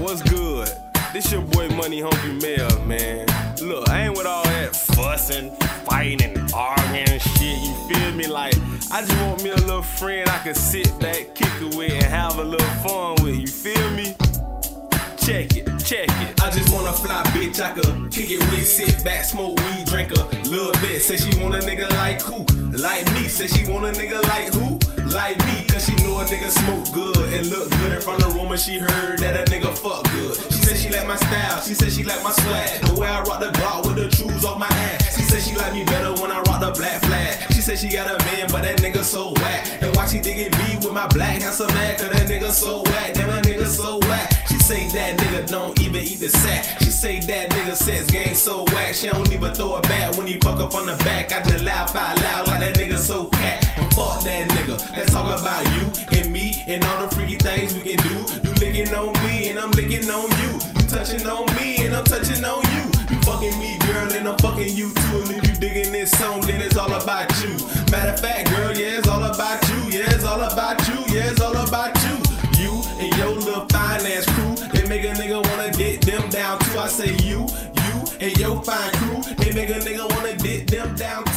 What's good? This your boy Money Hungry Mel, man. Look, I ain't with all that fussing, fighting, arguing and shit. You feel me? Like, I just want me a little friend I can sit back, kick it with, and have a little fun with. You feel me? Check it, check it. I just want a fly bitch I could kick it with, sit back, smoke weed, drink a little bit. Say she want a nigga like who? Like me. Say she want a nigga like who? Like me. Cause she knew a nigga smoke good and look good in front of the room and she heard that a nigga fuck good. She said she like my style, she said she like my swag. The way I rock the block with the trues off my ass. She said she like me better when I rock the black flag. She said she got a man, but that nigga so whack. And why she digging me with my black handsome man? Cause that nigga so whack, damn that nigga so whack. She say that nigga don't even eat the sack. She say that nigga says game so whack. She don't even throw it back when he fuck up on the back. I just laugh out loud Let's about you and me and all the freaky things we can do. You licking on me and I'm licking on you. You touching on me and I'm touching on you. You fucking me, girl, and I'm fucking you too. And if you digging this song, then it's all about you. Matter of fact, girl, yeah, it's all about you. Yeah, it's all about you. Yeah, it's all about you. You and your little finance crew, they make a nigga wanna get them down too. I say you, you and your fine crew, they make a nigga wanna get them down too.